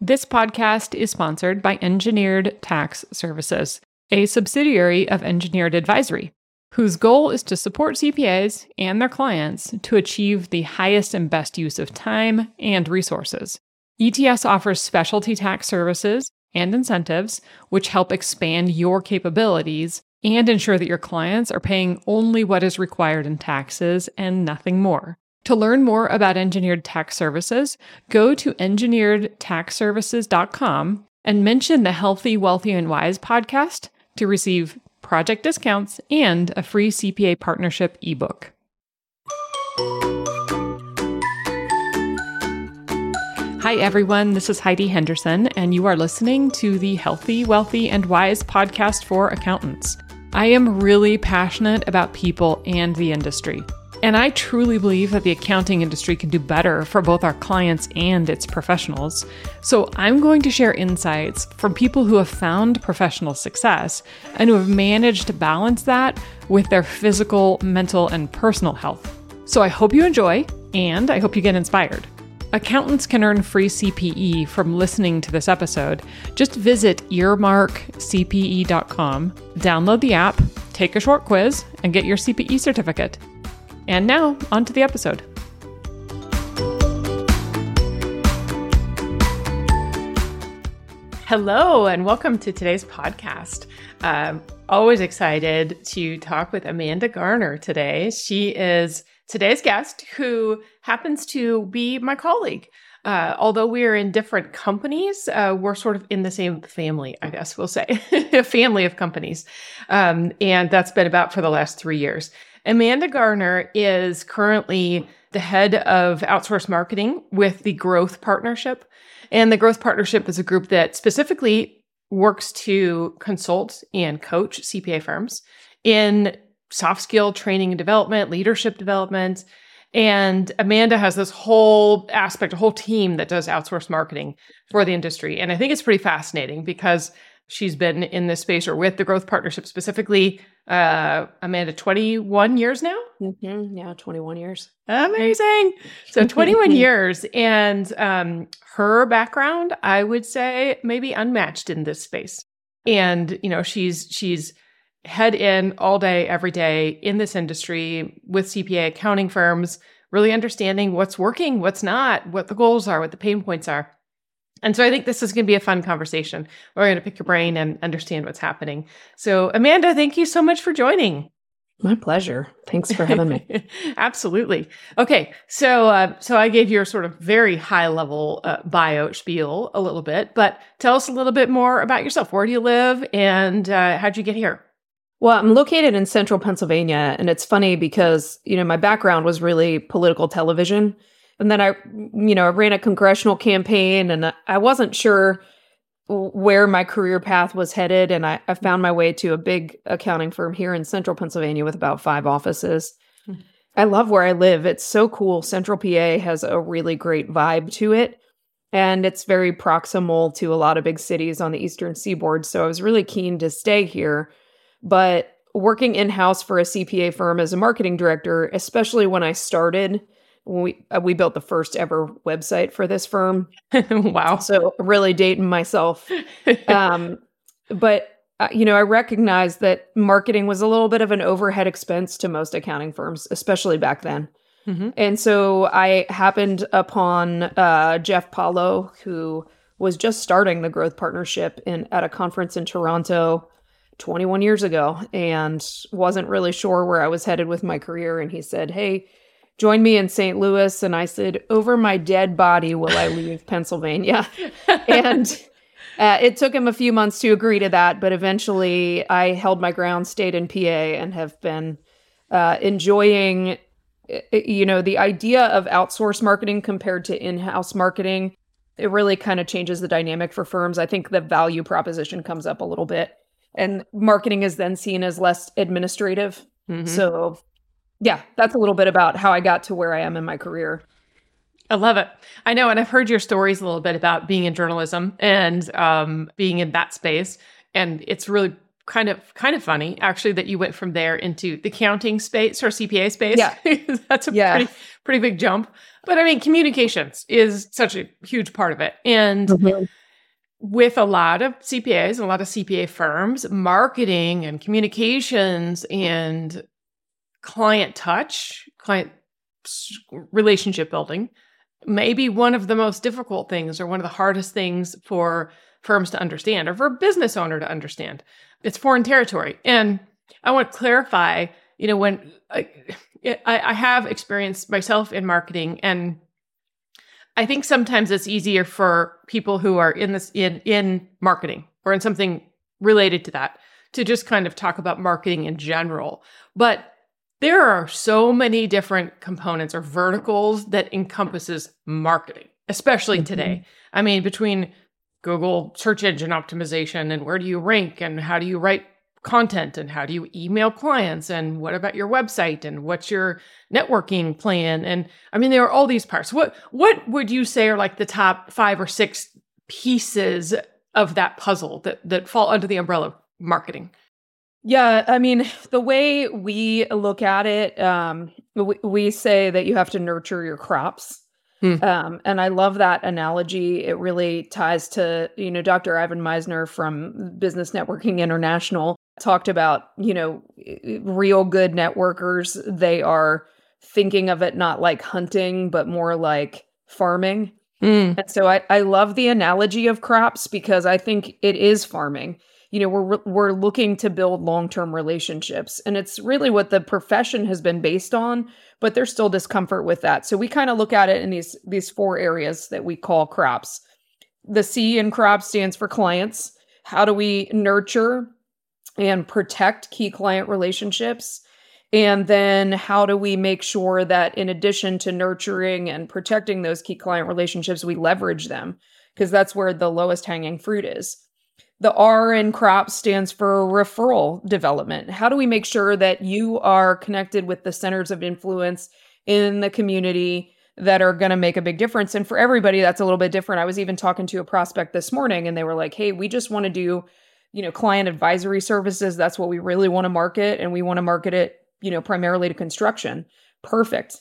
This podcast is sponsored by Engineered Tax Services, a subsidiary of Engineered Advisory, whose goal is to support CPAs and their clients to achieve the highest and best use of time and resources. ETS offers specialty tax services and incentives, which help expand your capabilities and ensure that your clients are paying only what is required in taxes and nothing more. To learn more about engineered tax services, go to engineeredtaxservices.com and mention the Healthy, Wealthy, and Wise podcast to receive project discounts and a free CPA partnership ebook. Hi, everyone. This is Heidi Henderson, and you are listening to the Healthy, Wealthy, and Wise podcast for accountants. I am really passionate about people and the industry. And I truly believe that the accounting industry can do better for both our clients and its professionals. So I'm going to share insights from people who have found professional success and who have managed to balance that with their physical, mental, and personal health. So I hope you enjoy and I hope you get inspired. Accountants can earn free CPE from listening to this episode. Just visit earmarkcpe.com, download the app, take a short quiz, and get your CPE certificate. And now, on to the episode. Hello, and welcome to today's podcast. Um, always excited to talk with Amanda Garner today. She is today's guest, who happens to be my colleague. Uh, although we are in different companies, uh, we're sort of in the same family, I guess we'll say, a family of companies. Um, and that's been about for the last three years. Amanda Garner is currently the head of outsourced marketing with the Growth Partnership. And the Growth Partnership is a group that specifically works to consult and coach CPA firms in soft skill training and development, leadership development. And Amanda has this whole aspect, a whole team that does outsourced marketing for the industry. And I think it's pretty fascinating because she's been in this space or with the growth partnership specifically uh amanda 21 years now? Mm-hmm. yeah 21 years. Amazing. So 21 years and um her background i would say maybe unmatched in this space. And you know she's she's head in all day every day in this industry with cpa accounting firms really understanding what's working what's not what the goals are what the pain points are and so I think this is going to be a fun conversation. We're going to pick your brain and understand what's happening. So, Amanda, thank you so much for joining. My pleasure. Thanks for having me. Absolutely. Okay, so uh, so I gave your sort of very high level uh, bio spiel a little bit, but tell us a little bit more about yourself. Where do you live, and uh, how'd you get here? Well, I'm located in central Pennsylvania, and it's funny because you know my background was really political television. And then I, you know, I ran a congressional campaign and I wasn't sure where my career path was headed. And I, I found my way to a big accounting firm here in central Pennsylvania with about five offices. Mm-hmm. I love where I live. It's so cool. Central PA has a really great vibe to it. And it's very proximal to a lot of big cities on the eastern seaboard. So I was really keen to stay here. But working in house for a CPA firm as a marketing director, especially when I started, we uh, we built the first ever website for this firm. wow! So really dating myself, um, but uh, you know I recognized that marketing was a little bit of an overhead expense to most accounting firms, especially back then. Mm-hmm. And so I happened upon uh, Jeff Pawlow, who was just starting the growth partnership in at a conference in Toronto 21 years ago, and wasn't really sure where I was headed with my career. And he said, "Hey." Join me in St. Louis. And I said, Over my dead body will I leave Pennsylvania. and uh, it took him a few months to agree to that, but eventually I held my ground, stayed in PA, and have been uh, enjoying, you know, the idea of outsource marketing compared to in house marketing. It really kind of changes the dynamic for firms. I think the value proposition comes up a little bit, and marketing is then seen as less administrative. Mm-hmm. So yeah, that's a little bit about how I got to where I am in my career. I love it. I know, and I've heard your stories a little bit about being in journalism and um, being in that space, and it's really kind of kind of funny actually that you went from there into the accounting space or CPA space. Yeah. That's a yeah. pretty pretty big jump. But I mean, communications is such a huge part of it. And mm-hmm. with a lot of CPAs and a lot of CPA firms, marketing and communications and client touch, client relationship building may be one of the most difficult things or one of the hardest things for firms to understand or for a business owner to understand. It's foreign territory. And I want to clarify, you know, when I, I have experience myself in marketing and I think sometimes it's easier for people who are in this in in marketing or in something related to that to just kind of talk about marketing in general. But there are so many different components or verticals that encompasses marketing, especially mm-hmm. today. I mean, between Google search engine optimization and where do you rank and how do you write content and how do you email clients and what about your website and what's your networking plan and I mean there are all these parts. What what would you say are like the top 5 or 6 pieces of that puzzle that that fall under the umbrella of marketing? Yeah, I mean, the way we look at it, um, we, we say that you have to nurture your crops. Hmm. Um, and I love that analogy. It really ties to, you know, Dr. Ivan Misner from Business Networking International talked about, you know, real good networkers. They are thinking of it not like hunting, but more like farming. Mm. And so I, I love the analogy of crops because I think it is farming you know we're we're looking to build long-term relationships. And it's really what the profession has been based on but there's still discomfort with that. So we kind of look at it in these these four areas that we call crops. The c in crop stands for clients. How do we nurture and protect key client relationships? And then how do we make sure that in addition to nurturing and protecting those key client relationships we leverage them? Because that's where the lowest hanging fruit is the R in CROP stands for referral development. How do we make sure that you are connected with the centers of influence in the community that are going to make a big difference? And for everybody, that's a little bit different. I was even talking to a prospect this morning and they were like, hey, we just want to do, you know, client advisory services. That's what we really want to market. And we want to market it, you know, primarily to construction. Perfect.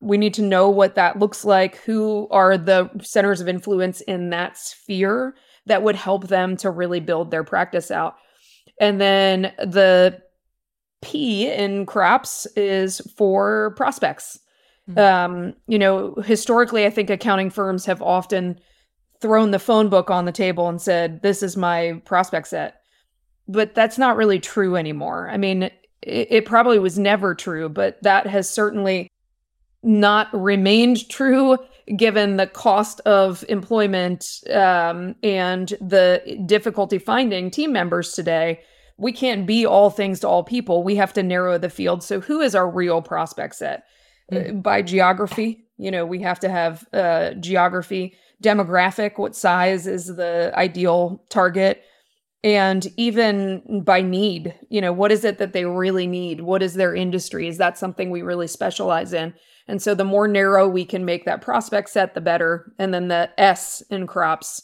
We need to know what that looks like. Who are the centers of influence in that sphere? That would help them to really build their practice out. And then the P in crops is for prospects. Mm-hmm. Um, you know, historically, I think accounting firms have often thrown the phone book on the table and said, This is my prospect set. But that's not really true anymore. I mean, it, it probably was never true, but that has certainly not remained true given the cost of employment um, and the difficulty finding team members today. We can't be all things to all people. We have to narrow the field. So, who is our real prospect set? Mm. Uh, by geography, you know, we have to have uh, geography, demographic, what size is the ideal target, and even by need, you know, what is it that they really need? What is their industry? Is that something we really specialize in? And so the more narrow we can make that prospect set, the better. And then the S in crops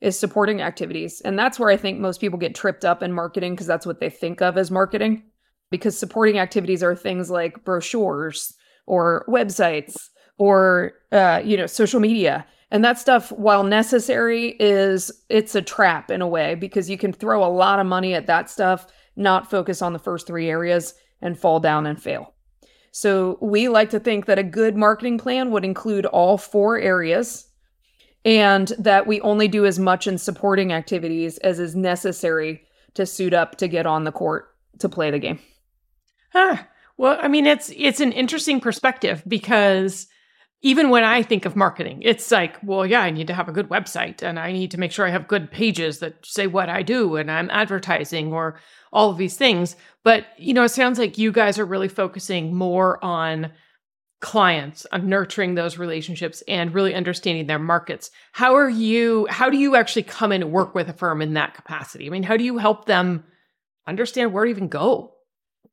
is supporting activities. And that's where I think most people get tripped up in marketing because that's what they think of as marketing. Because supporting activities are things like brochures or websites or uh, you know social media and that stuff while necessary is it's a trap in a way because you can throw a lot of money at that stuff not focus on the first three areas and fall down and fail so we like to think that a good marketing plan would include all four areas and that we only do as much in supporting activities as is necessary to suit up to get on the court to play the game. Ah, well, I mean, it's it's an interesting perspective because even when I think of marketing, it's like, well, yeah, I need to have a good website and I need to make sure I have good pages that say what I do and I'm advertising or all of these things. But, you know, it sounds like you guys are really focusing more on clients, on nurturing those relationships and really understanding their markets. How are you, how do you actually come in and work with a firm in that capacity? I mean, how do you help them understand where to even go?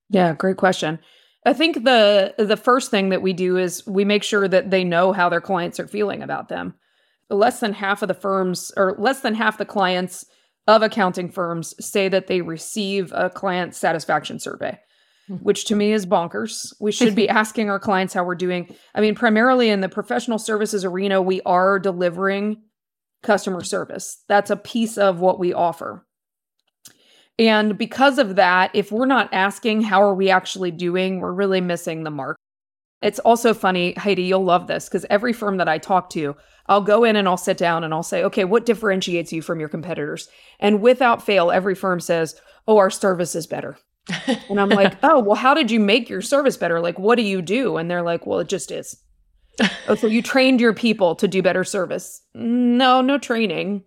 Yeah, great question. I think the the first thing that we do is we make sure that they know how their clients are feeling about them. Less than half of the firms or less than half the clients of accounting firms say that they receive a client satisfaction survey, hmm. which to me is bonkers. We should be asking our clients how we're doing. I mean, primarily in the professional services arena, we are delivering customer service. That's a piece of what we offer. And because of that, if we're not asking how are we actually doing, we're really missing the mark. It's also funny, Heidi, you'll love this because every firm that I talk to, I'll go in and I'll sit down and I'll say, okay, what differentiates you from your competitors? And without fail, every firm says, oh, our service is better. and I'm like, oh, well, how did you make your service better? Like, what do you do? And they're like, well, it just is. oh, so you trained your people to do better service? No, no training.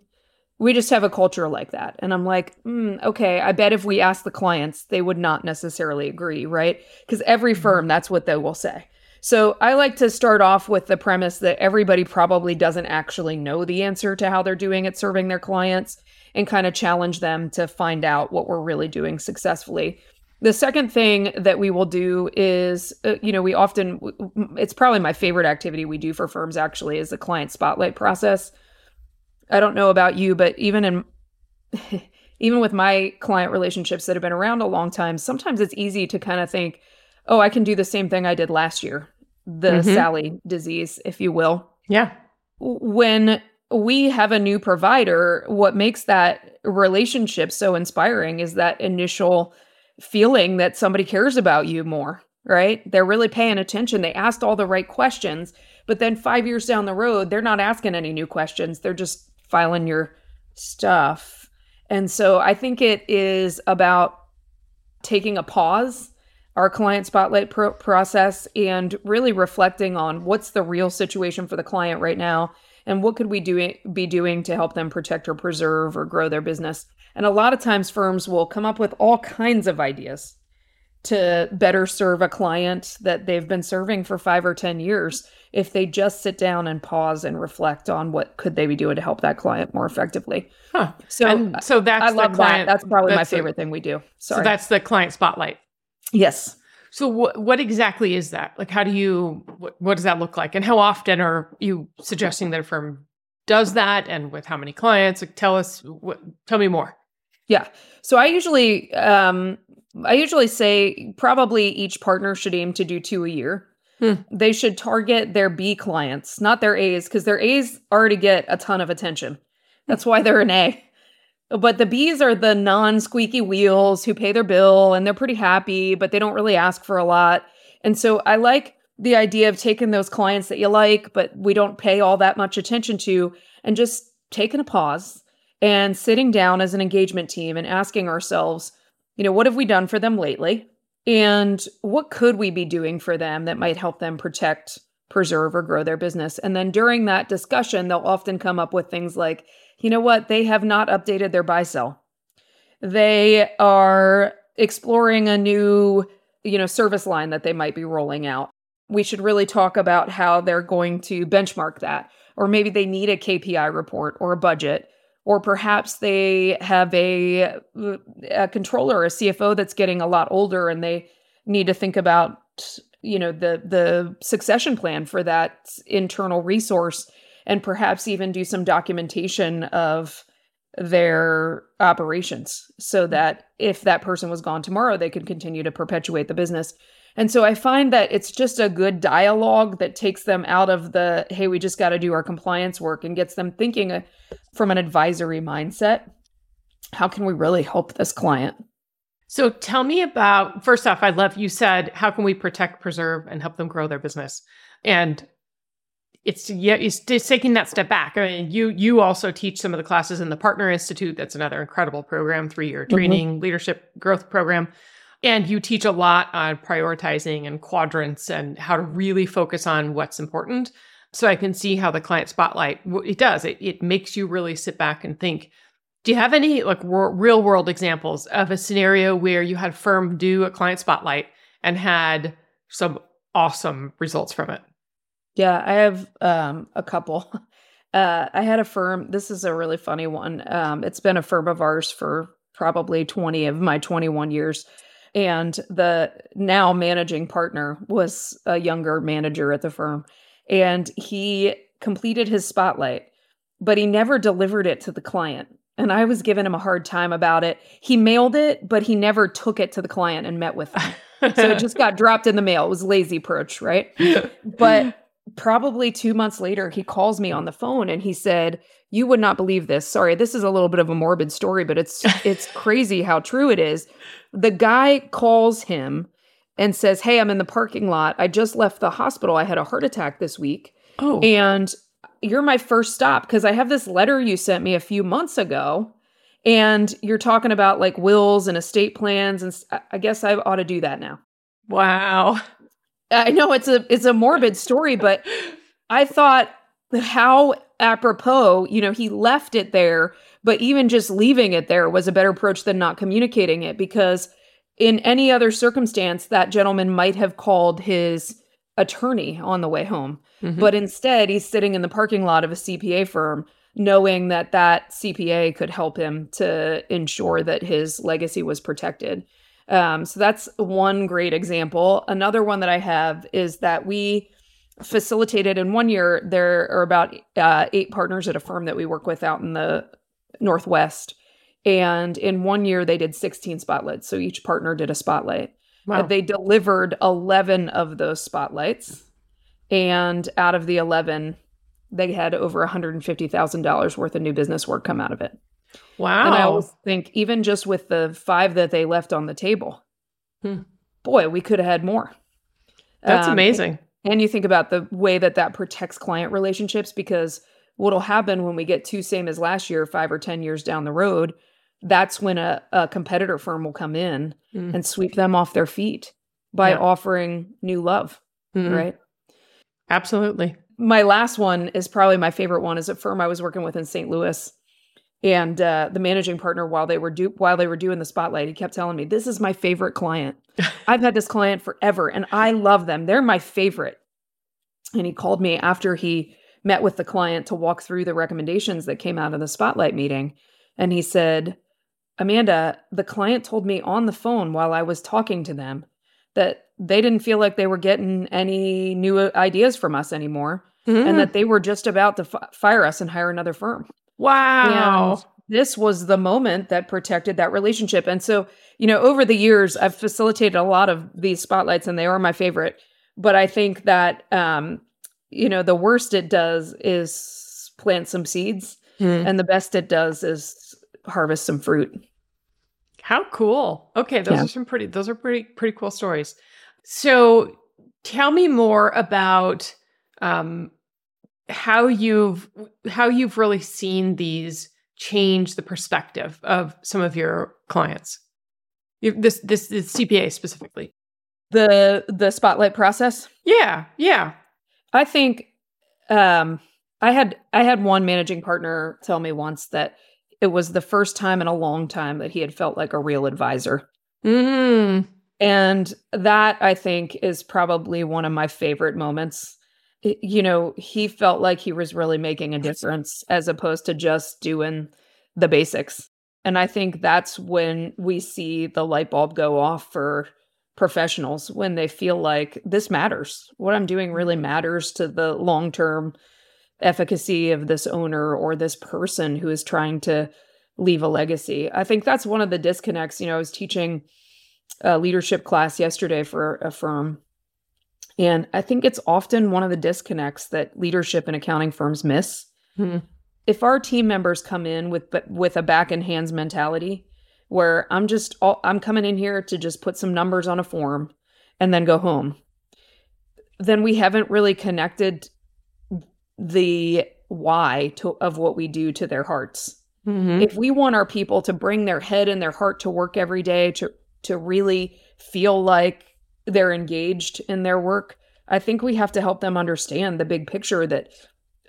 We just have a culture like that. And I'm like, mm, okay, I bet if we ask the clients, they would not necessarily agree, right? Because every mm-hmm. firm, that's what they will say. So I like to start off with the premise that everybody probably doesn't actually know the answer to how they're doing at serving their clients and kind of challenge them to find out what we're really doing successfully. The second thing that we will do is, uh, you know, we often, it's probably my favorite activity we do for firms actually, is the client spotlight process. I don't know about you, but even in, even with my client relationships that have been around a long time, sometimes it's easy to kind of think, oh, I can do the same thing I did last year the mm-hmm. SALY disease, if you will. Yeah. When we have a new provider, what makes that relationship so inspiring is that initial feeling that somebody cares about you more, right? They're really paying attention. They asked all the right questions, but then five years down the road, they're not asking any new questions. They're just filing your stuff. And so I think it is about taking a pause our client spotlight pro- process and really reflecting on what's the real situation for the client right now and what could we do be doing to help them protect or preserve or grow their business and a lot of times firms will come up with all kinds of ideas to better serve a client that they've been serving for 5 or 10 years if they just sit down and pause and reflect on what could they be doing to help that client more effectively. Huh. So and so that's I love client, that. That's probably that's my favorite thing we do. Sorry. So that's the client spotlight. Yes. So what what exactly is that? Like how do you what, what does that look like? And how often are you suggesting that a firm does that and with how many clients? Like tell us what tell me more. Yeah. So I usually um I usually say probably each partner should aim to do two a year. Hmm. They should target their B clients, not their A's, because their A's already get a ton of attention. That's why they're an A. But the B's are the non squeaky wheels who pay their bill and they're pretty happy, but they don't really ask for a lot. And so I like the idea of taking those clients that you like, but we don't pay all that much attention to, and just taking a pause and sitting down as an engagement team and asking ourselves, you know, what have we done for them lately? And what could we be doing for them that might help them protect, preserve, or grow their business? And then during that discussion, they'll often come up with things like, you know what? They have not updated their buy sell. They are exploring a new, you know, service line that they might be rolling out. We should really talk about how they're going to benchmark that. Or maybe they need a KPI report or a budget. Or perhaps they have a, a controller, a CFO that's getting a lot older and they need to think about you know the the succession plan for that internal resource and perhaps even do some documentation of their operations so mm-hmm. that if that person was gone tomorrow, they could continue to perpetuate the business. And so I find that it's just a good dialogue that takes them out of the, hey, we just got to do our compliance work and gets them thinking uh, from an advisory mindset. How can we really help this client? So tell me about first off, I love you said, how can we protect, preserve, and help them grow their business? And it's yeah, it's just taking that step back. I mean, you you also teach some of the classes in the Partner Institute. That's another incredible program, three year mm-hmm. training, mm-hmm. leadership growth program. And you teach a lot on prioritizing and quadrants and how to really focus on what's important. So I can see how the client spotlight it does. It it makes you really sit back and think. Do you have any like real world examples of a scenario where you had a firm do a client spotlight and had some awesome results from it? Yeah, I have um, a couple. Uh, I had a firm. This is a really funny one. Um, it's been a firm of ours for probably 20 of my 21 years. And the now managing partner was a younger manager at the firm. And he completed his spotlight, but he never delivered it to the client. and I was giving him a hard time about it. He mailed it, but he never took it to the client and met with them. so it just got dropped in the mail. It was lazy approach, right? but probably two months later, he calls me on the phone and he said, You would not believe this. Sorry, this is a little bit of a morbid story, but it's it's crazy how true it is. The guy calls him and says, Hey, I'm in the parking lot. I just left the hospital. I had a heart attack this week. Oh. And you're my first stop because I have this letter you sent me a few months ago. And you're talking about like wills and estate plans. And I guess I ought to do that now. Wow. I know it's a it's a morbid story, but I thought how apropos, you know, he left it there, but even just leaving it there was a better approach than not communicating it because in any other circumstance that gentleman might have called his attorney on the way home. Mm-hmm. But instead, he's sitting in the parking lot of a CPA firm knowing that that CPA could help him to ensure that his legacy was protected. Um, so that's one great example. Another one that I have is that we facilitated in one year, there are about uh, eight partners at a firm that we work with out in the Northwest. And in one year, they did 16 spotlights. So each partner did a spotlight. Wow. They delivered 11 of those spotlights. And out of the 11, they had over $150,000 worth of new business work come out of it. Wow. And I always think, even just with the five that they left on the table, hmm. boy, we could have had more. That's um, amazing. And you think about the way that that protects client relationships because what'll happen when we get too same as last year, five or 10 years down the road, that's when a, a competitor firm will come in mm. and sweep them off their feet by yeah. offering new love. Mm-hmm. Right. Absolutely. My last one is probably my favorite one is a firm I was working with in St. Louis and uh, the managing partner while they were do while they were doing the spotlight he kept telling me this is my favorite client. I've had this client forever and i love them. They're my favorite. And he called me after he met with the client to walk through the recommendations that came out of the spotlight meeting. And he said amanda the client told me on the phone while i was talking to them that they didn't feel like they were getting any new ideas from us anymore mm-hmm. and that they were just about to f- fire us and hire another firm Wow. And this was the moment that protected that relationship. And so, you know, over the years, I've facilitated a lot of these spotlights and they are my favorite. But I think that, um, you know, the worst it does is plant some seeds, mm. and the best it does is harvest some fruit. How cool. Okay, those yeah. are some pretty those are pretty pretty cool stories. So tell me more about um how you've how you've really seen these change the perspective of some of your clients. This this, this CPA specifically. The the spotlight process? Yeah, yeah. I think um I had I had one managing partner tell me once that it was the first time in a long time that he had felt like a real advisor. Mm. And that I think is probably one of my favorite moments you know, he felt like he was really making a difference as opposed to just doing the basics. And I think that's when we see the light bulb go off for professionals when they feel like this matters. What I'm doing really mm-hmm. matters to the long term efficacy of this owner or this person who is trying to leave a legacy. I think that's one of the disconnects. You know, I was teaching a leadership class yesterday for a firm and I think it's often one of the disconnects that leadership and accounting firms miss. Mm-hmm. If our team members come in with with a back and hands mentality, where I'm just all, I'm coming in here to just put some numbers on a form and then go home, then we haven't really connected the why to, of what we do to their hearts. Mm-hmm. If we want our people to bring their head and their heart to work every day to to really feel like they're engaged in their work, I think we have to help them understand the big picture that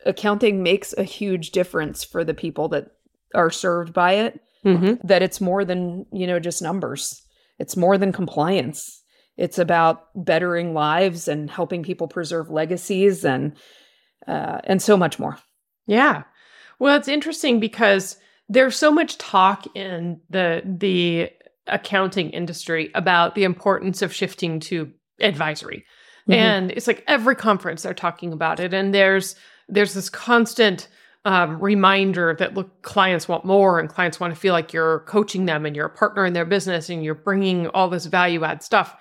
accounting makes a huge difference for the people that are served by it. Mm-hmm. That it's more than, you know, just numbers. It's more than compliance. It's about bettering lives and helping people preserve legacies and uh, and so much more. Yeah. Well, it's interesting because there's so much talk in the the accounting industry about the importance of shifting to advisory. Mm-hmm. And it's like every conference they're talking about it and there's there's this constant um, reminder that look, clients want more and clients want to feel like you're coaching them and you're a partner in their business and you're bringing all this value add stuff.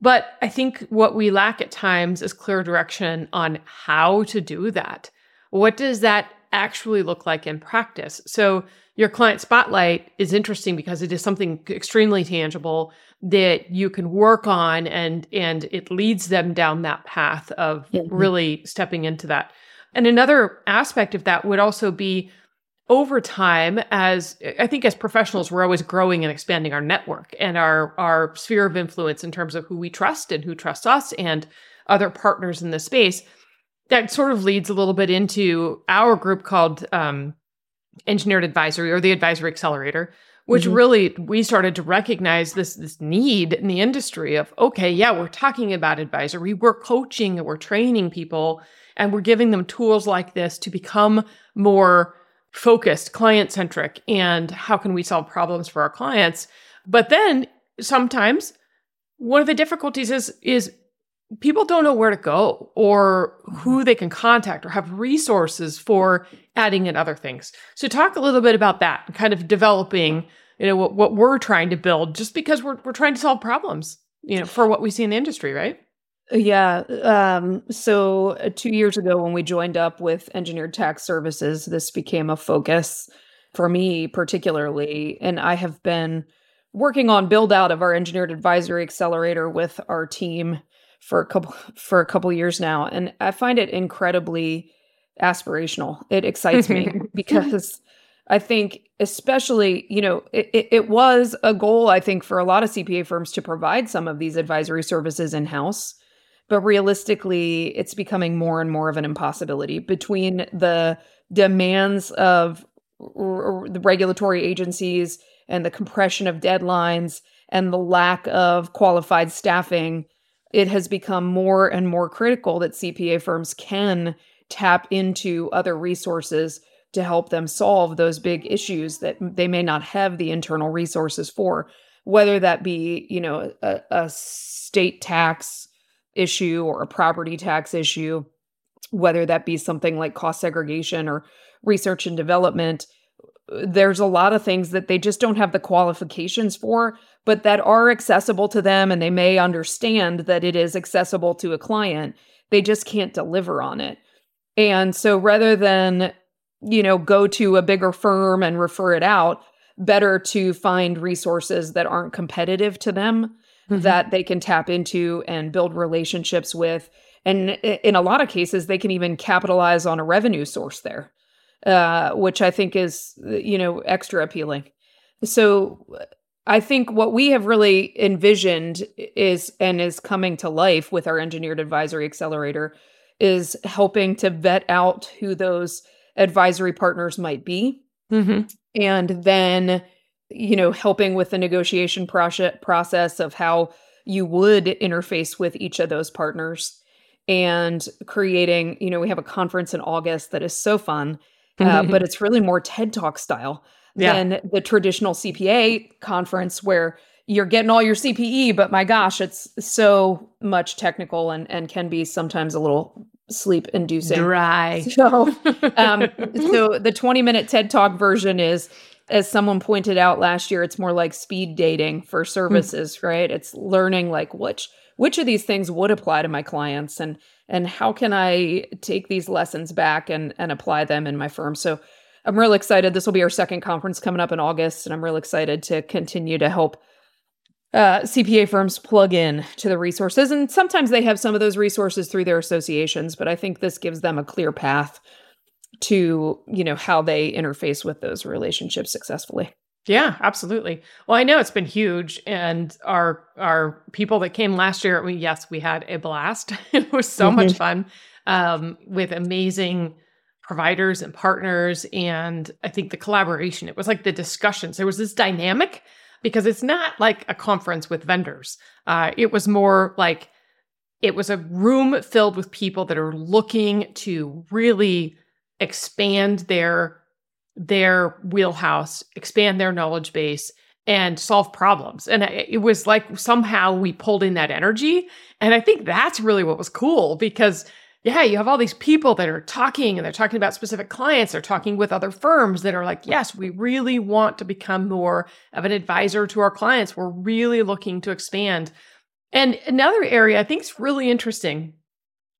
But I think what we lack at times is clear direction on how to do that. What does that actually look like in practice? So, your client spotlight is interesting because it is something extremely tangible that you can work on and and it leads them down that path of mm-hmm. really stepping into that and another aspect of that would also be over time as i think as professionals we're always growing and expanding our network and our our sphere of influence in terms of who we trust and who trusts us and other partners in the space that sort of leads a little bit into our group called um, engineered advisory or the advisory accelerator which mm-hmm. really we started to recognize this this need in the industry of okay yeah we're talking about advisory we're coaching and we're training people and we're giving them tools like this to become more focused client centric and how can we solve problems for our clients but then sometimes one of the difficulties is is people don't know where to go or who they can contact or have resources for adding in other things. So talk a little bit about that, kind of developing, you know, what, what we're trying to build just because we're we're trying to solve problems, you know, for what we see in the industry, right? Yeah. Um, so uh, two years ago, when we joined up with Engineered Tax Services, this became a focus for me, particularly. And I have been working on build out of our engineered advisory accelerator with our team for a couple for a couple years now and i find it incredibly aspirational. It excites me because i think especially you know it, it was a goal i think for a lot of cpa firms to provide some of these advisory services in house but realistically it's becoming more and more of an impossibility between the demands of r- r- the regulatory agencies and the compression of deadlines and the lack of qualified staffing it has become more and more critical that CPA firms can tap into other resources to help them solve those big issues that they may not have the internal resources for whether that be you know a, a state tax issue or a property tax issue whether that be something like cost segregation or research and development uh, there's a lot of things that they just don't have the qualifications for, but that are accessible to them and they may understand that it is accessible to a client. They just can't deliver on it. And so rather than, you know, go to a bigger firm and refer it out, better to find resources that aren't competitive to them mm-hmm. that they can tap into and build relationships with. And in a lot of cases, they can even capitalize on a revenue source there uh, which I think is, you know, extra appealing. So I think what we have really envisioned is and is coming to life with our engineered advisory accelerator is helping to vet out who those advisory partners might be. Mm-hmm. And then, you know, helping with the negotiation process process of how you would interface with each of those partners and creating, you know, we have a conference in August that is so fun uh, but it's really more TED Talk style yeah. than the traditional CPA conference where you're getting all your CPE, but my gosh, it's so much technical and, and can be sometimes a little sleep inducing. Dry. So, um, so the 20 minute TED Talk version is, as someone pointed out last year, it's more like speed dating for hmm. services, mm. right? It's learning like which which of these things would apply to my clients and and how can I take these lessons back and and apply them in my firm. So I'm real excited. This will be our second conference coming up in August, and I'm real excited to continue to help uh, CPA firms plug in to the resources. And sometimes they have some of those resources through their associations, but I think this gives them a clear path to you know how they interface with those relationships successfully. Yeah, absolutely. Well, I know it's been huge, and our our people that came last year, we yes, we had a blast. it was so mm-hmm. much fun um, with amazing providers and partners, and I think the collaboration. It was like the discussions. There was this dynamic because it's not like a conference with vendors. Uh, it was more like it was a room filled with people that are looking to really expand their their wheelhouse, expand their knowledge base, and solve problems. And it was like somehow we pulled in that energy. And I think that's really what was cool because yeah, you have all these people that are talking and they're talking about specific clients. They're talking with other firms that are like, yes, we really want to become more of an advisor to our clients. We're really looking to expand. And another area I think is really interesting,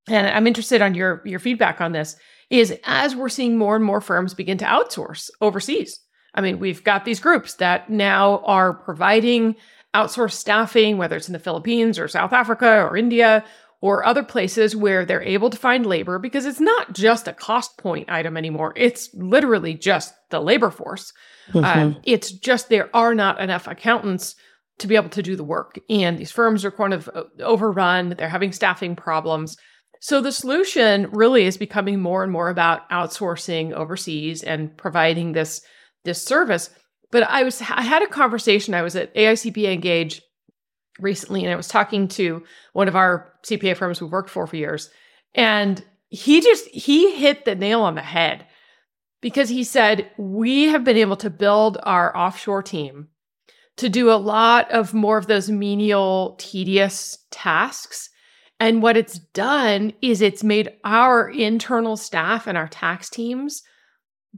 and I'm interested on your, your feedback on this, is as we're seeing more and more firms begin to outsource overseas. I mean, we've got these groups that now are providing outsourced staffing, whether it's in the Philippines or South Africa or India or other places where they're able to find labor because it's not just a cost point item anymore. It's literally just the labor force. Mm-hmm. Uh, it's just there are not enough accountants to be able to do the work. And these firms are kind of uh, overrun, they're having staffing problems. So the solution really is becoming more and more about outsourcing overseas and providing this this service. But I was I had a conversation. I was at AICPA Engage recently and I was talking to one of our CPA firms we've worked for for years. And he just he hit the nail on the head because he said, We have been able to build our offshore team to do a lot of more of those menial, tedious tasks. And what it's done is it's made our internal staff and our tax teams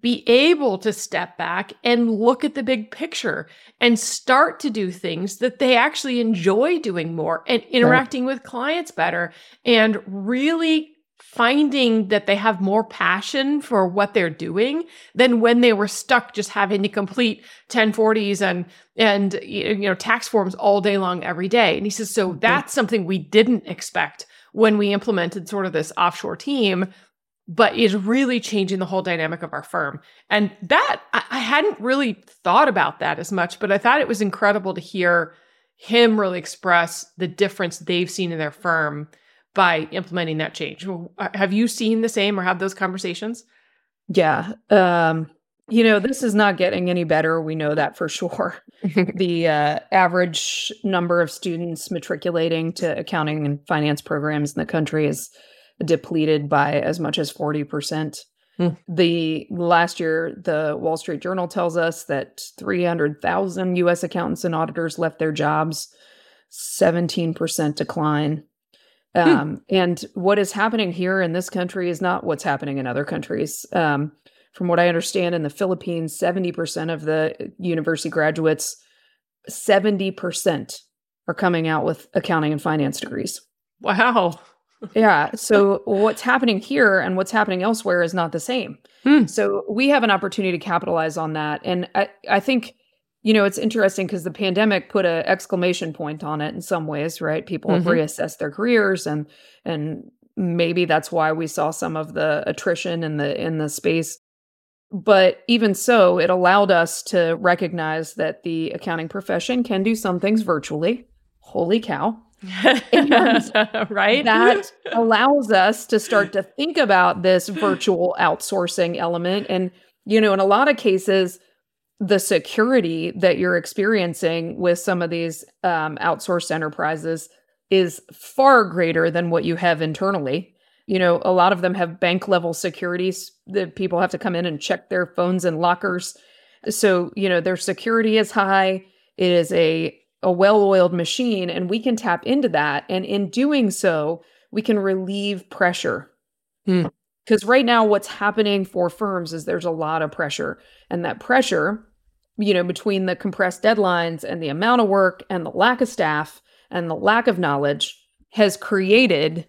be able to step back and look at the big picture and start to do things that they actually enjoy doing more and interacting right. with clients better and really finding that they have more passion for what they're doing than when they were stuck just having to complete 1040s and and you know tax forms all day long every day and he says so that's something we didn't expect when we implemented sort of this offshore team but is really changing the whole dynamic of our firm. And that I hadn't really thought about that as much, but I thought it was incredible to hear him really express the difference they've seen in their firm by implementing that change. Have you seen the same or have those conversations? Yeah. Um, you know, this is not getting any better. We know that for sure. the uh, average number of students matriculating to accounting and finance programs in the country is depleted by as much as 40%. Hmm. The last year, the Wall Street Journal tells us that 300,000 US accountants and auditors left their jobs, 17% decline. Hmm. Um, and what is happening here in this country is not what's happening in other countries. Um, from what I understand, in the Philippines, 70% of the university graduates, 70% are coming out with accounting and finance degrees. Wow yeah. So what's happening here and what's happening elsewhere is not the same. Hmm. So we have an opportunity to capitalize on that. And I, I think, you know, it's interesting because the pandemic put an exclamation point on it in some ways, right? People mm-hmm. have reassessed their careers and and maybe that's why we saw some of the attrition in the in the space. But even so, it allowed us to recognize that the accounting profession can do some things virtually. Holy cow right? That allows us to start to think about this virtual outsourcing element. And, you know, in a lot of cases, the security that you're experiencing with some of these um, outsourced enterprises is far greater than what you have internally. You know, a lot of them have bank level securities that people have to come in and check their phones and lockers. So, you know, their security is high. It is a a well-oiled machine and we can tap into that. And in doing so we can relieve pressure. Because hmm. right now what's happening for firms is there's a lot of pressure and that pressure you know between the compressed deadlines and the amount of work and the lack of staff and the lack of knowledge has created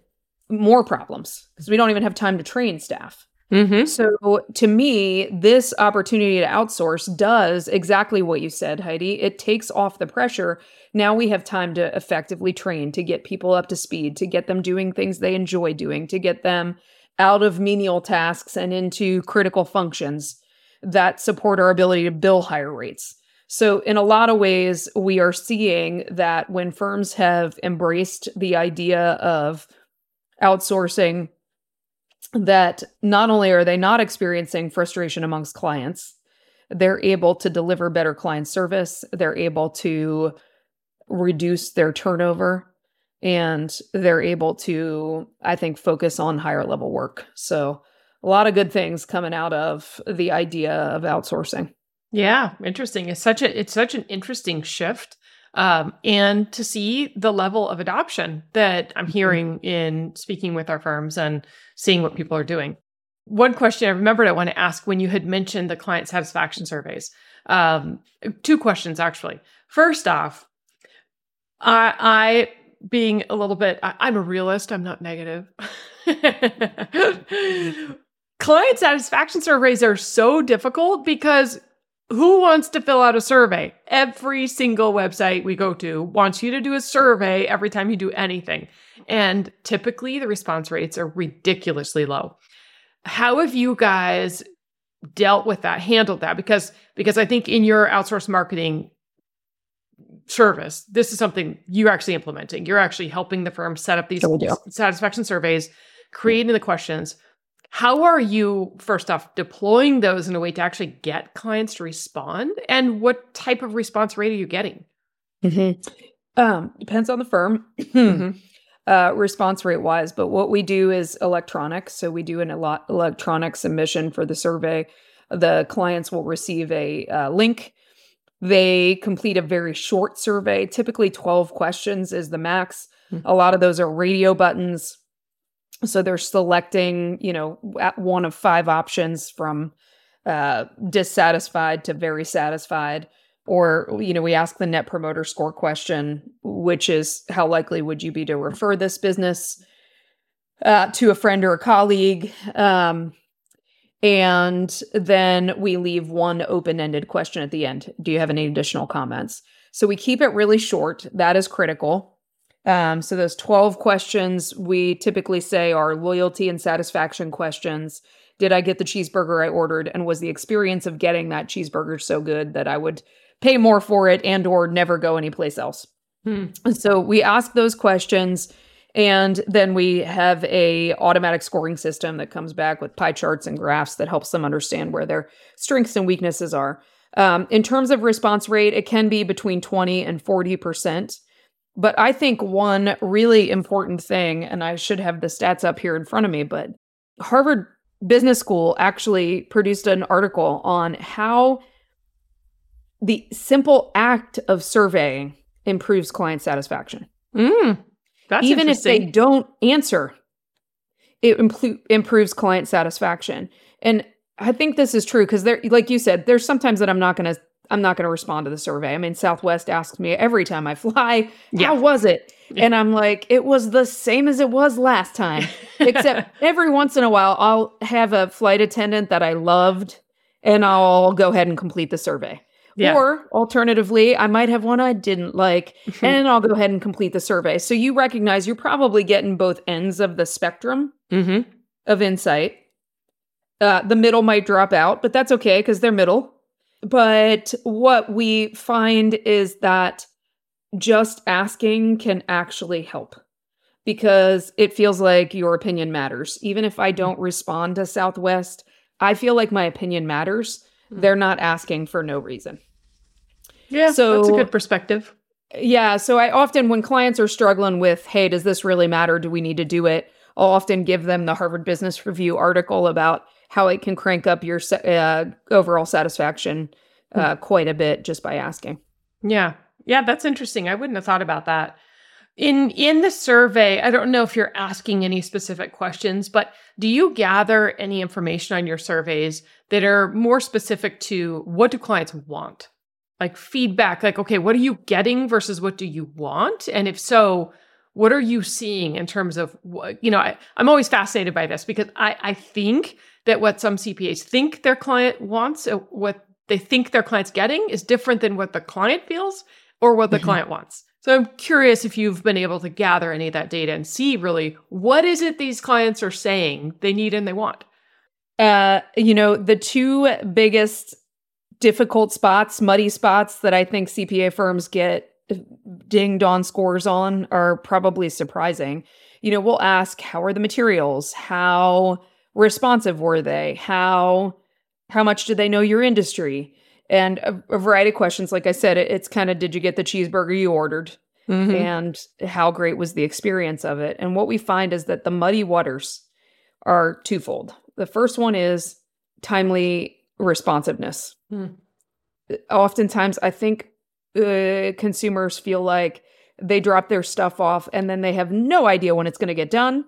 more problems because we don't even have time to train staff Mm-hmm. So to me, this opportunity to outsource does exactly what you said, Heidi. It takes off the pressure. Now we have time to effectively train, to get people up to speed, to get them doing things they enjoy doing, to get them out of menial tasks and into critical functions that support our ability to bill higher rates. So, in a lot of ways, we are seeing that when firms have embraced the idea of outsourcing that not only are they not experiencing frustration amongst clients, they're able to deliver better client service, they're able to reduce their turnover, and they're able to, I think, focus on higher level work. So, a lot of good things coming out of the idea of outsourcing. Yeah, interesting. It's such a it's such an interesting shift um, and to see the level of adoption that I'm mm-hmm. hearing in speaking with our firms and seeing what people are doing. One question I remembered I want to ask when you had mentioned the client satisfaction surveys. Um, two questions actually. First off, I, I being a little bit, I, I'm a realist. I'm not negative. client satisfaction surveys are so difficult because who wants to fill out a survey? Every single website we go to wants you to do a survey every time you do anything. And typically the response rates are ridiculously low. How have you guys dealt with that, handled that? Because because I think in your outsourced marketing service, this is something you're actually implementing. You're actually helping the firm set up these satisfaction surveys, creating the questions how are you, first off, deploying those in a way to actually get clients to respond? And what type of response rate are you getting? Mm-hmm. Um, depends on the firm. mm-hmm. uh, response rate wise, but what we do is electronic. So we do an lot electronic submission for the survey. The clients will receive a uh, link. They complete a very short survey. Typically, 12 questions is the max. Mm-hmm. A lot of those are radio buttons so they're selecting, you know, one of five options from uh, dissatisfied to very satisfied. Or, you know, we ask the net promoter score question, which is how likely would you be to refer this business uh, to a friend or a colleague? Um, and then we leave one open ended question at the end. Do you have any additional comments? So we keep it really short. That is critical. Um, so those 12 questions we typically say are loyalty and satisfaction questions. Did I get the cheeseburger I ordered? And was the experience of getting that cheeseburger so good that I would pay more for it and or never go anyplace else? Hmm. So we ask those questions and then we have a automatic scoring system that comes back with pie charts and graphs that helps them understand where their strengths and weaknesses are. Um, in terms of response rate, it can be between 20 and 40 percent. But I think one really important thing, and I should have the stats up here in front of me, but Harvard Business School actually produced an article on how the simple act of surveying improves client satisfaction. Mm, Even if they don't answer, it impl- improves client satisfaction. And I think this is true because there, like you said, there's sometimes that I'm not going to I'm not going to respond to the survey. I mean, Southwest asks me every time I fly, yeah. how was it? And I'm like, it was the same as it was last time, except every once in a while, I'll have a flight attendant that I loved and I'll go ahead and complete the survey. Yeah. Or alternatively, I might have one I didn't like and I'll go ahead and complete the survey. So you recognize you're probably getting both ends of the spectrum mm-hmm. of insight. Uh, the middle might drop out, but that's okay because they're middle but what we find is that just asking can actually help because it feels like your opinion matters. Even if I don't respond to Southwest, I feel like my opinion matters. Hmm. They're not asking for no reason. Yeah, so that's a good perspective. Yeah, so I often when clients are struggling with, "Hey, does this really matter? Do we need to do it?" I'll often give them the Harvard Business Review article about how it can crank up your uh, overall satisfaction uh, hmm. quite a bit just by asking. Yeah, yeah, that's interesting. I wouldn't have thought about that. In in the survey, I don't know if you're asking any specific questions, but do you gather any information on your surveys that are more specific to what do clients want? Like feedback, like okay, what are you getting versus what do you want? And if so, what are you seeing in terms of what you know I, am always fascinated by this because I, I think that what some cpas think their client wants uh, what they think their client's getting is different than what the client feels or what the mm-hmm. client wants so i'm curious if you've been able to gather any of that data and see really what is it these clients are saying they need and they want uh, you know the two biggest difficult spots muddy spots that i think cpa firms get dinged on scores on are probably surprising. You know, we'll ask how are the materials? How responsive were they? How how much do they know your industry? And a, a variety of questions. Like I said, it, it's kind of did you get the cheeseburger you ordered? Mm-hmm. And how great was the experience of it? And what we find is that the muddy waters are twofold. The first one is timely responsiveness. Mm. Oftentimes, I think uh, consumers feel like they drop their stuff off and then they have no idea when it's going to get done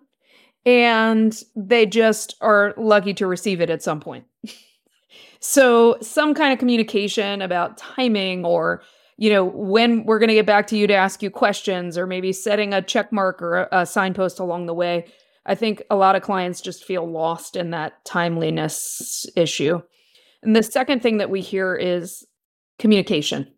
and they just are lucky to receive it at some point. so, some kind of communication about timing or you know when we're going to get back to you to ask you questions or maybe setting a check mark or a, a signpost along the way. I think a lot of clients just feel lost in that timeliness issue. And the second thing that we hear is communication.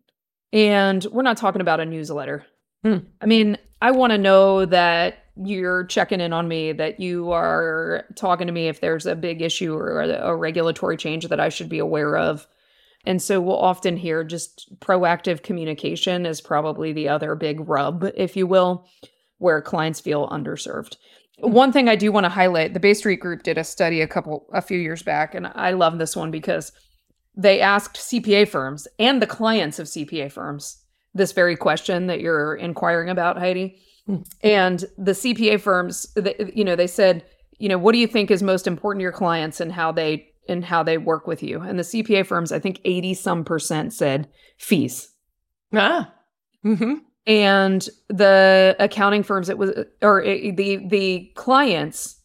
And we're not talking about a newsletter. Hmm. I mean, I want to know that you're checking in on me, that you are talking to me if there's a big issue or a, regulatory change that I should be aware of. And so we'll often hear just proactive communication is probably the other big rub, if you will, where clients feel underserved. One thing I do want to highlight, the Bay Street Group did a study a couple a few years back and I love this one because they asked CPA firms and the clients of CPA firms this very question that you're inquiring about, Heidi. Hmm. And the CPA firms, you know, they said, you know, what do you think is most important to your clients and how they and how they work with you? And the CPA firms, I think 80 some percent said fees. Ah. Mm-hmm. And the accounting firms, it was, or it, the the clients,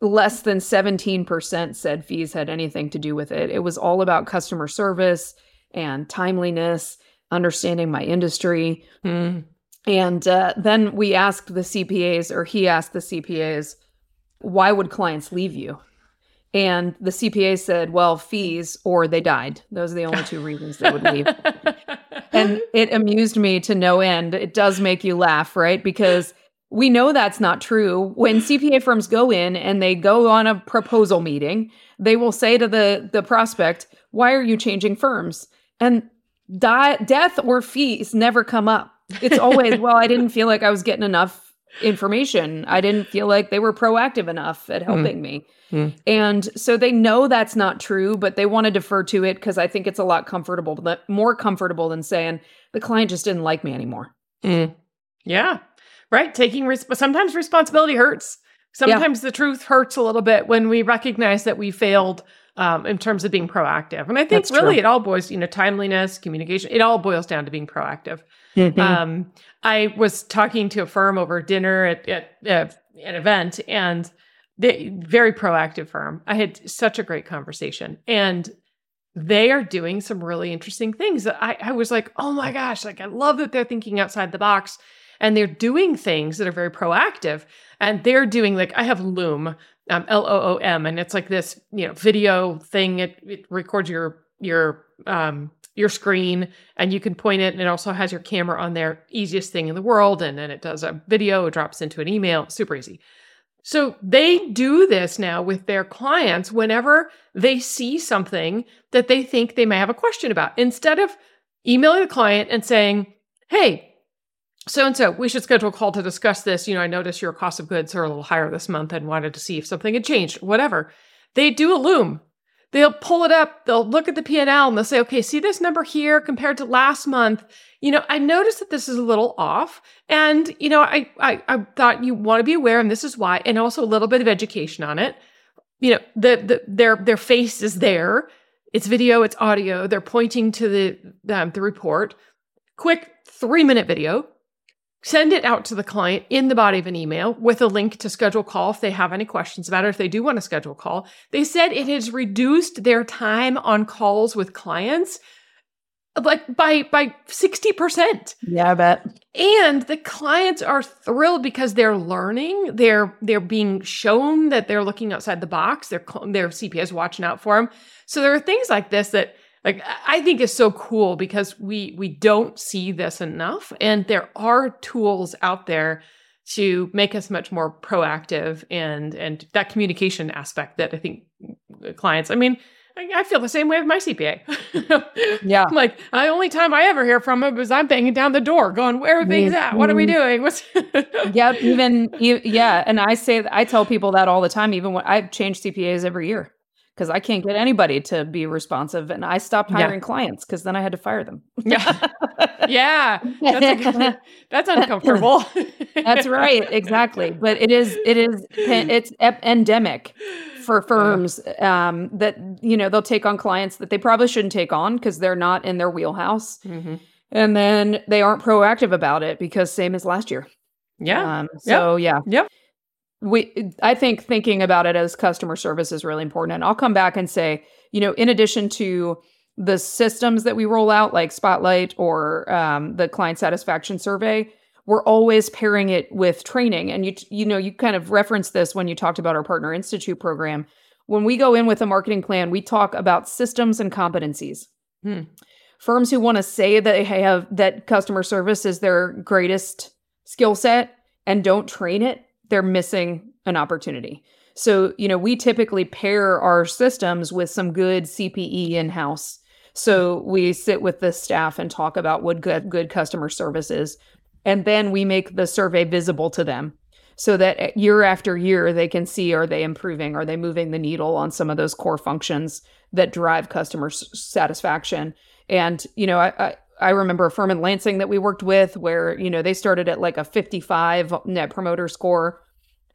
less than 17% said fees had anything to do with it. It was all about customer service and timeliness understanding my industry. Mm. And uh, then we asked the CPAs, or he asked the CPAs, why would clients leave you? And the CPA said, well, fees or they died. Those are the only two reasons they would leave. and it amused me to no end. It does make you laugh, right? Because we know that's not true. When CPA firms go in and they go on a proposal meeting, they will say to the, the prospect, Why are you changing firms? And die, death or fees never come up. It's always, well, I didn't feel like I was getting enough information. I didn't feel like they were proactive enough at hmm. helping mm. me. Mm. And so they know that's not true, but they want to defer to it because I think it's a lot comfortable, more comfortable than saying the client just didn't like me anymore. Mm. Yeah. Right. Taking res- sometimes responsibility hurts. Sometimes yeah. the truth hurts a little bit when we recognize that we failed um, in terms of being proactive. And I think That's really true. it all boils, you know, timeliness, communication, it all boils down to being proactive. Mm-hmm. Um, I was talking to a firm over dinner at, at, at an event and they very proactive firm. I had such a great conversation and they are doing some really interesting things. I, I was like, oh my gosh, like I love that they're thinking outside the box and they're doing things that are very proactive and they're doing like i have loom um, L-O-O-M, and it's like this, you know, video thing. It, it records your your um, your screen, and you can point it, and it also has your camera on there. Easiest thing in the world, and then it does a video, it drops into an email, super easy. So they do this now with their clients whenever they see something that they think they may have a question about. Instead of emailing the client and saying, "Hey, so and so, we should schedule a call to discuss this. You know, I noticed your cost of goods are a little higher this month and wanted to see if something had changed, whatever. They do a loom. They'll pull it up, they'll look at the P&L and they'll say, okay, see this number here compared to last month. You know, I noticed that this is a little off. And, you know, I, I, I thought you want to be aware, and this is why, and also a little bit of education on it. You know, the, the their their face is there. It's video, it's audio. They're pointing to the um, the report. Quick three minute video Send it out to the client in the body of an email with a link to schedule call if they have any questions about it, if they do want to schedule a call. They said it has reduced their time on calls with clients like by by 60%. Yeah, I bet. And the clients are thrilled because they're learning, they're they're being shown that they're looking outside the box, their their CPAs watching out for them. So there are things like this that like i think is so cool because we we don't see this enough and there are tools out there to make us much more proactive and and that communication aspect that i think clients i mean I feel the same way with my CPA. yeah. I'm like, the only time I ever hear from him is I'm banging down the door going, where are things at? What are we doing? What's yeah, even, yeah. And I say, I tell people that all the time, even when I've changed CPAs every year because I can't get anybody to be responsive. And I stopped hiring yeah. clients because then I had to fire them. yeah. Yeah. That's, that's uncomfortable. that's right. Exactly. But it is, it is, it's endemic for firms um, that, you know, they'll take on clients that they probably shouldn't take on because they're not in their wheelhouse. Mm-hmm. and then they aren't proactive about it because same as last year. Yeah. Um, so yep. yeah. Yep. We I think thinking about it as customer service is really important. And I'll come back and say, you know, in addition to the systems that we roll out, like Spotlight or um, the client satisfaction survey, we're always pairing it with training. And you you know, you kind of referenced this when you talked about our Partner Institute program. When we go in with a marketing plan, we talk about systems and competencies. Hmm. Firms who want to say that they have that customer service is their greatest skill set and don't train it, they're missing an opportunity. So, you know, we typically pair our systems with some good CPE in house. So we sit with the staff and talk about what good, good customer service is. And then we make the survey visible to them so that eh, year after year they can see are they improving? Are they moving the needle on some of those core functions that drive customer satisfaction? And, you know, I, I I remember a firm in Lansing that we worked with where, you know, they started at like a 55 net promoter score.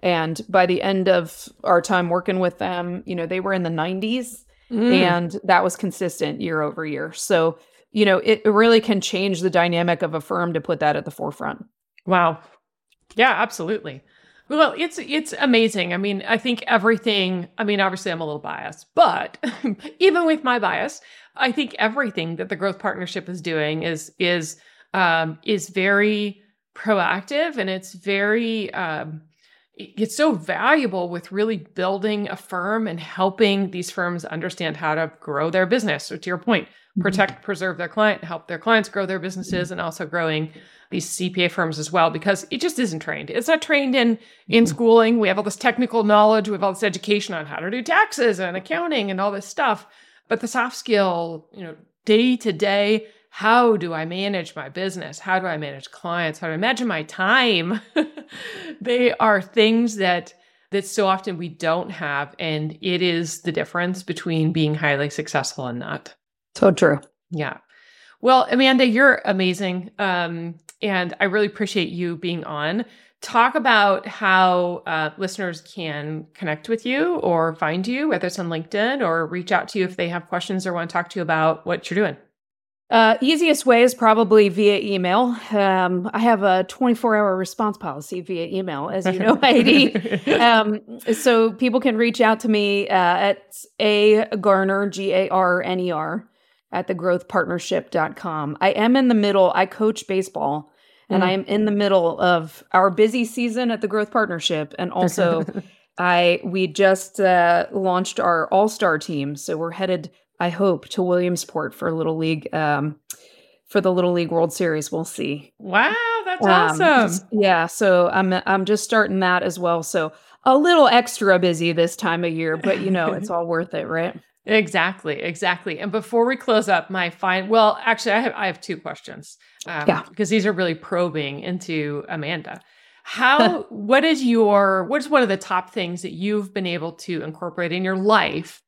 And by the end of our time working with them, you know, they were in the 90s mm. and that was consistent year over year. So, you know, it really can change the dynamic of a firm to put that at the forefront. Wow. Yeah, absolutely. Well, it's it's amazing. I mean, I think everything, I mean, obviously I'm a little biased, but even with my bias, I think everything that the growth partnership is doing is is um, is very proactive and it's very um, it's so valuable with really building a firm and helping these firms understand how to grow their business. So to your point. Protect, mm-hmm. preserve their client, help their clients grow their businesses, and also growing these CPA firms as well because it just isn't trained. It's not trained in in mm-hmm. schooling. We have all this technical knowledge, we have all this education on how to do taxes and accounting and all this stuff. But the soft skill, you know, day to day, how do I manage my business? How do I manage clients? How do I manage my time? they are things that that so often we don't have and it is the difference between being highly successful and not. So true. Yeah. Well, Amanda, you're amazing. Um, and I really appreciate you being on talk about how uh, listeners can connect with you or find you, whether it's on LinkedIn or reach out to you if they have questions or want to talk to you about what you're doing. Uh, easiest way is probably via email. Um, I have a 24 hour response policy via email, as you know, Heidi. um, so people can reach out to me uh, at a Garner, G A R N E R, at thegrowthpartnership.com. I am in the middle, I coach baseball and I mm. am in the middle of our busy season at the Growth Partnership, and also I we just uh, launched our All Star team, so we're headed, I hope, to Williamsport for Little League. Um, for the Little League World Series, we'll see. Wow, that's um, awesome! Yeah, so I'm I'm just starting that as well. So a little extra busy this time of year, but you know it's all worth it, right? Exactly, exactly. And before we close up, my fine well, actually, I have I have two questions. Um, yeah, because these are really probing into Amanda. How what is your what is one of the top things that you've been able to incorporate in your life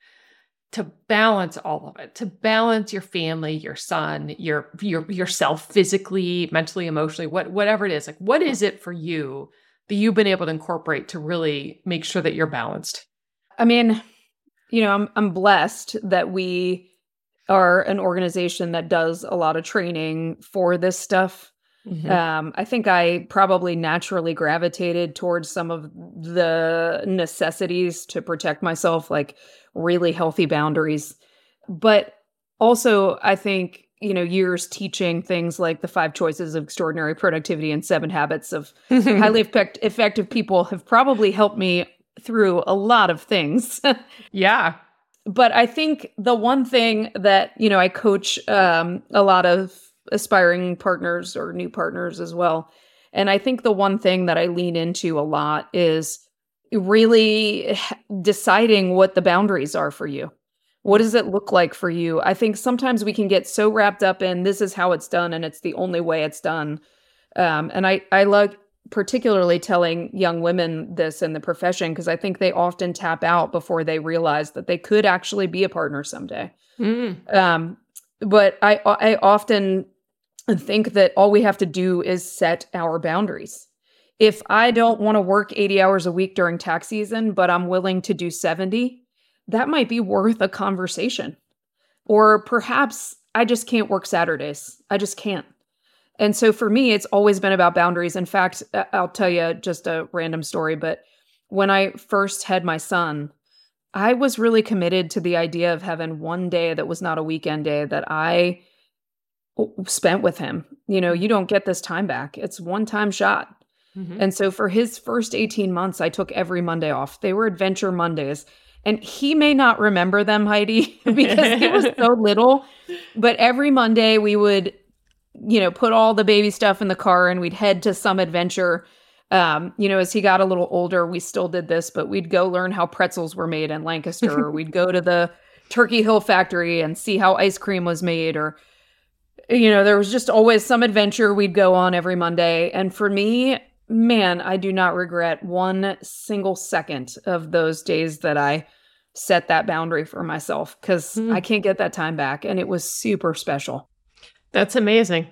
to balance all of it, to balance your family, your son, your your yourself physically, mentally, emotionally, what whatever it is. Like what is it for you that you've been able to incorporate to really make sure that you're balanced? I mean, you know, I'm I'm blessed that we are an organization that does a lot of training for this stuff. Mm-hmm. Um, I think I probably naturally gravitated towards some of the necessities to protect myself, like really healthy boundaries. But also, I think, you know, years teaching things like the five choices of extraordinary productivity and seven habits of highly effect- effective people have probably helped me through a lot of things. yeah. But I think the one thing that, you know, I coach um, a lot of aspiring partners or new partners as well. And I think the one thing that I lean into a lot is really deciding what the boundaries are for you. What does it look like for you? I think sometimes we can get so wrapped up in this is how it's done and it's the only way it's done. Um, and I, I like particularly telling young women this in the profession because I think they often tap out before they realize that they could actually be a partner someday. Mm. Um, but I I often think that all we have to do is set our boundaries. If I don't want to work 80 hours a week during tax season, but I'm willing to do 70, that might be worth a conversation. Or perhaps I just can't work Saturdays. I just can't. And so for me, it's always been about boundaries. In fact, I'll tell you just a random story, but when I first had my son, I was really committed to the idea of having one day that was not a weekend day that I spent with him. You know, you don't get this time back. It's one time shot. Mm-hmm. And so for his first 18 months, I took every Monday off. They were adventure Mondays. And he may not remember them, Heidi, because he was so little. But every Monday we would, you know, put all the baby stuff in the car and we'd head to some adventure. Um, you know, as he got a little older, we still did this, but we'd go learn how pretzels were made in Lancaster, or we'd go to the Turkey Hill factory and see how ice cream was made, or you know, there was just always some adventure we'd go on every Monday. And for me, man, I do not regret one single second of those days that I set that boundary for myself because mm. I can't get that time back. And it was super special. That's amazing.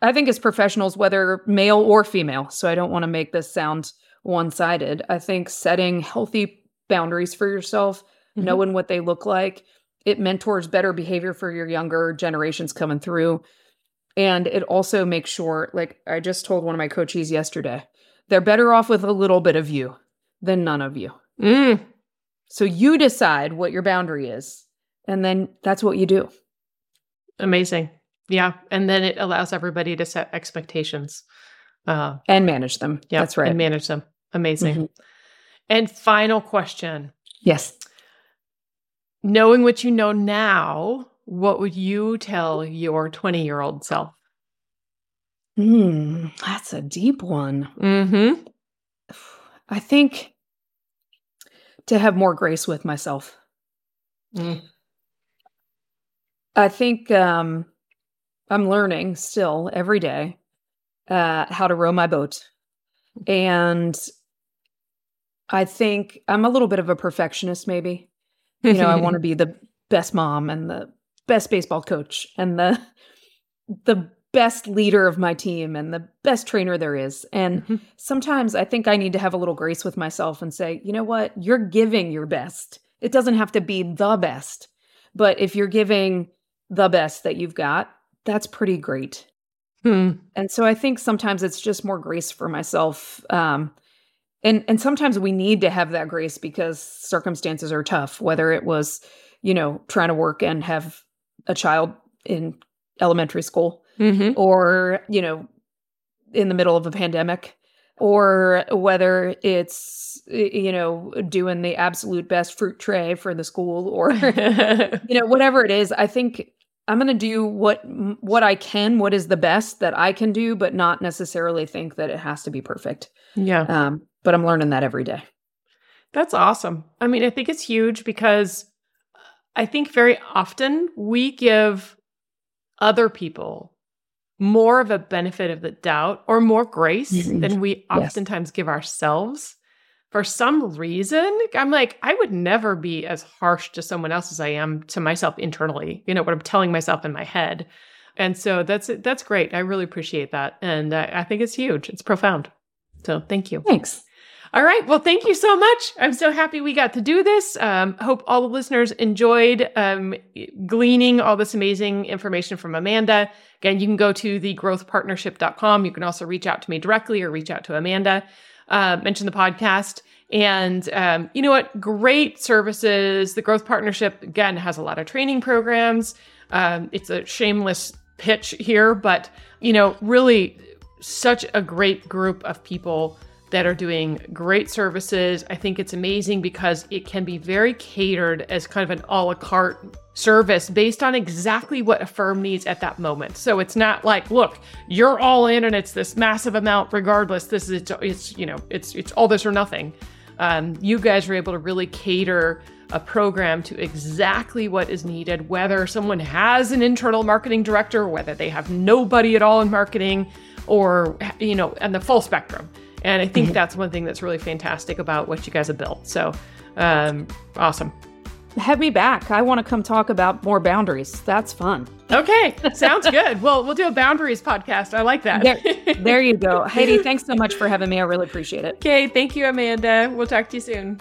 I think as professionals, whether male or female, so I don't want to make this sound one sided, I think setting healthy boundaries for yourself, mm-hmm. knowing what they look like, it mentors better behavior for your younger generations coming through. And it also makes sure, like I just told one of my coaches yesterday, they're better off with a little bit of you than none of you. Mm. So you decide what your boundary is, and then that's what you do. Amazing. Yeah. And then it allows everybody to set expectations uh, and manage them. Yeah. That's right. And manage them. Amazing. Mm-hmm. And final question. Yes. Knowing what you know now, what would you tell your 20 year old self? Hmm, that's a deep one. Mm-hmm. I think to have more grace with myself. Mm. I think um, I'm learning still every day uh, how to row my boat. And I think I'm a little bit of a perfectionist, maybe. You know, I want to be the best mom and the best baseball coach and the the best leader of my team and the best trainer there is. And mm-hmm. sometimes I think I need to have a little grace with myself and say, you know what? You're giving your best. It doesn't have to be the best. But if you're giving the best that you've got, that's pretty great. Hmm. And so I think sometimes it's just more grace for myself. Um, and and sometimes we need to have that grace because circumstances are tough, whether it was, you know, trying to work and have a child in elementary school mm-hmm. or, you know, in the middle of a pandemic or whether it's you know doing the absolute best fruit tray for the school or you know whatever it is i think i'm going to do what what i can what is the best that i can do but not necessarily think that it has to be perfect yeah um but i'm learning that every day that's awesome i mean i think it's huge because i think very often we give other people more of a benefit of the doubt or more grace mm-hmm. than we oftentimes yes. give ourselves. For some reason, I'm like, I would never be as harsh to someone else as I am to myself internally. You know what I'm telling myself in my head, and so that's that's great. I really appreciate that, and I, I think it's huge. It's profound. So thank you. Thanks. All right. Well, thank you so much. I'm so happy we got to do this. Um, hope all the listeners enjoyed um, gleaning all this amazing information from Amanda. Again, you can go to thegrowthpartnership.com. You can also reach out to me directly or reach out to Amanda, uh, mention the podcast. And um, you know what? Great services. The Growth Partnership, again, has a lot of training programs. Um, it's a shameless pitch here, but, you know, really such a great group of people that are doing great services. I think it's amazing because it can be very catered as kind of an a la carte service based on exactly what a firm needs at that moment. So it's not like, look, you're all in and it's this massive amount regardless. This is it's you know it's it's all this or nothing. Um, you guys are able to really cater a program to exactly what is needed, whether someone has an internal marketing director, whether they have nobody at all in marketing, or you know, and the full spectrum. And I think mm-hmm. that's one thing that's really fantastic about what you guys have built. So um, awesome. Have me back. I want to come talk about more boundaries. That's fun. Okay, sounds good. Well, we'll do a boundaries podcast. I like that. There, there you go. Heidi, thanks so much for having me. I really appreciate it. Okay, thank you, Amanda. We'll talk to you soon.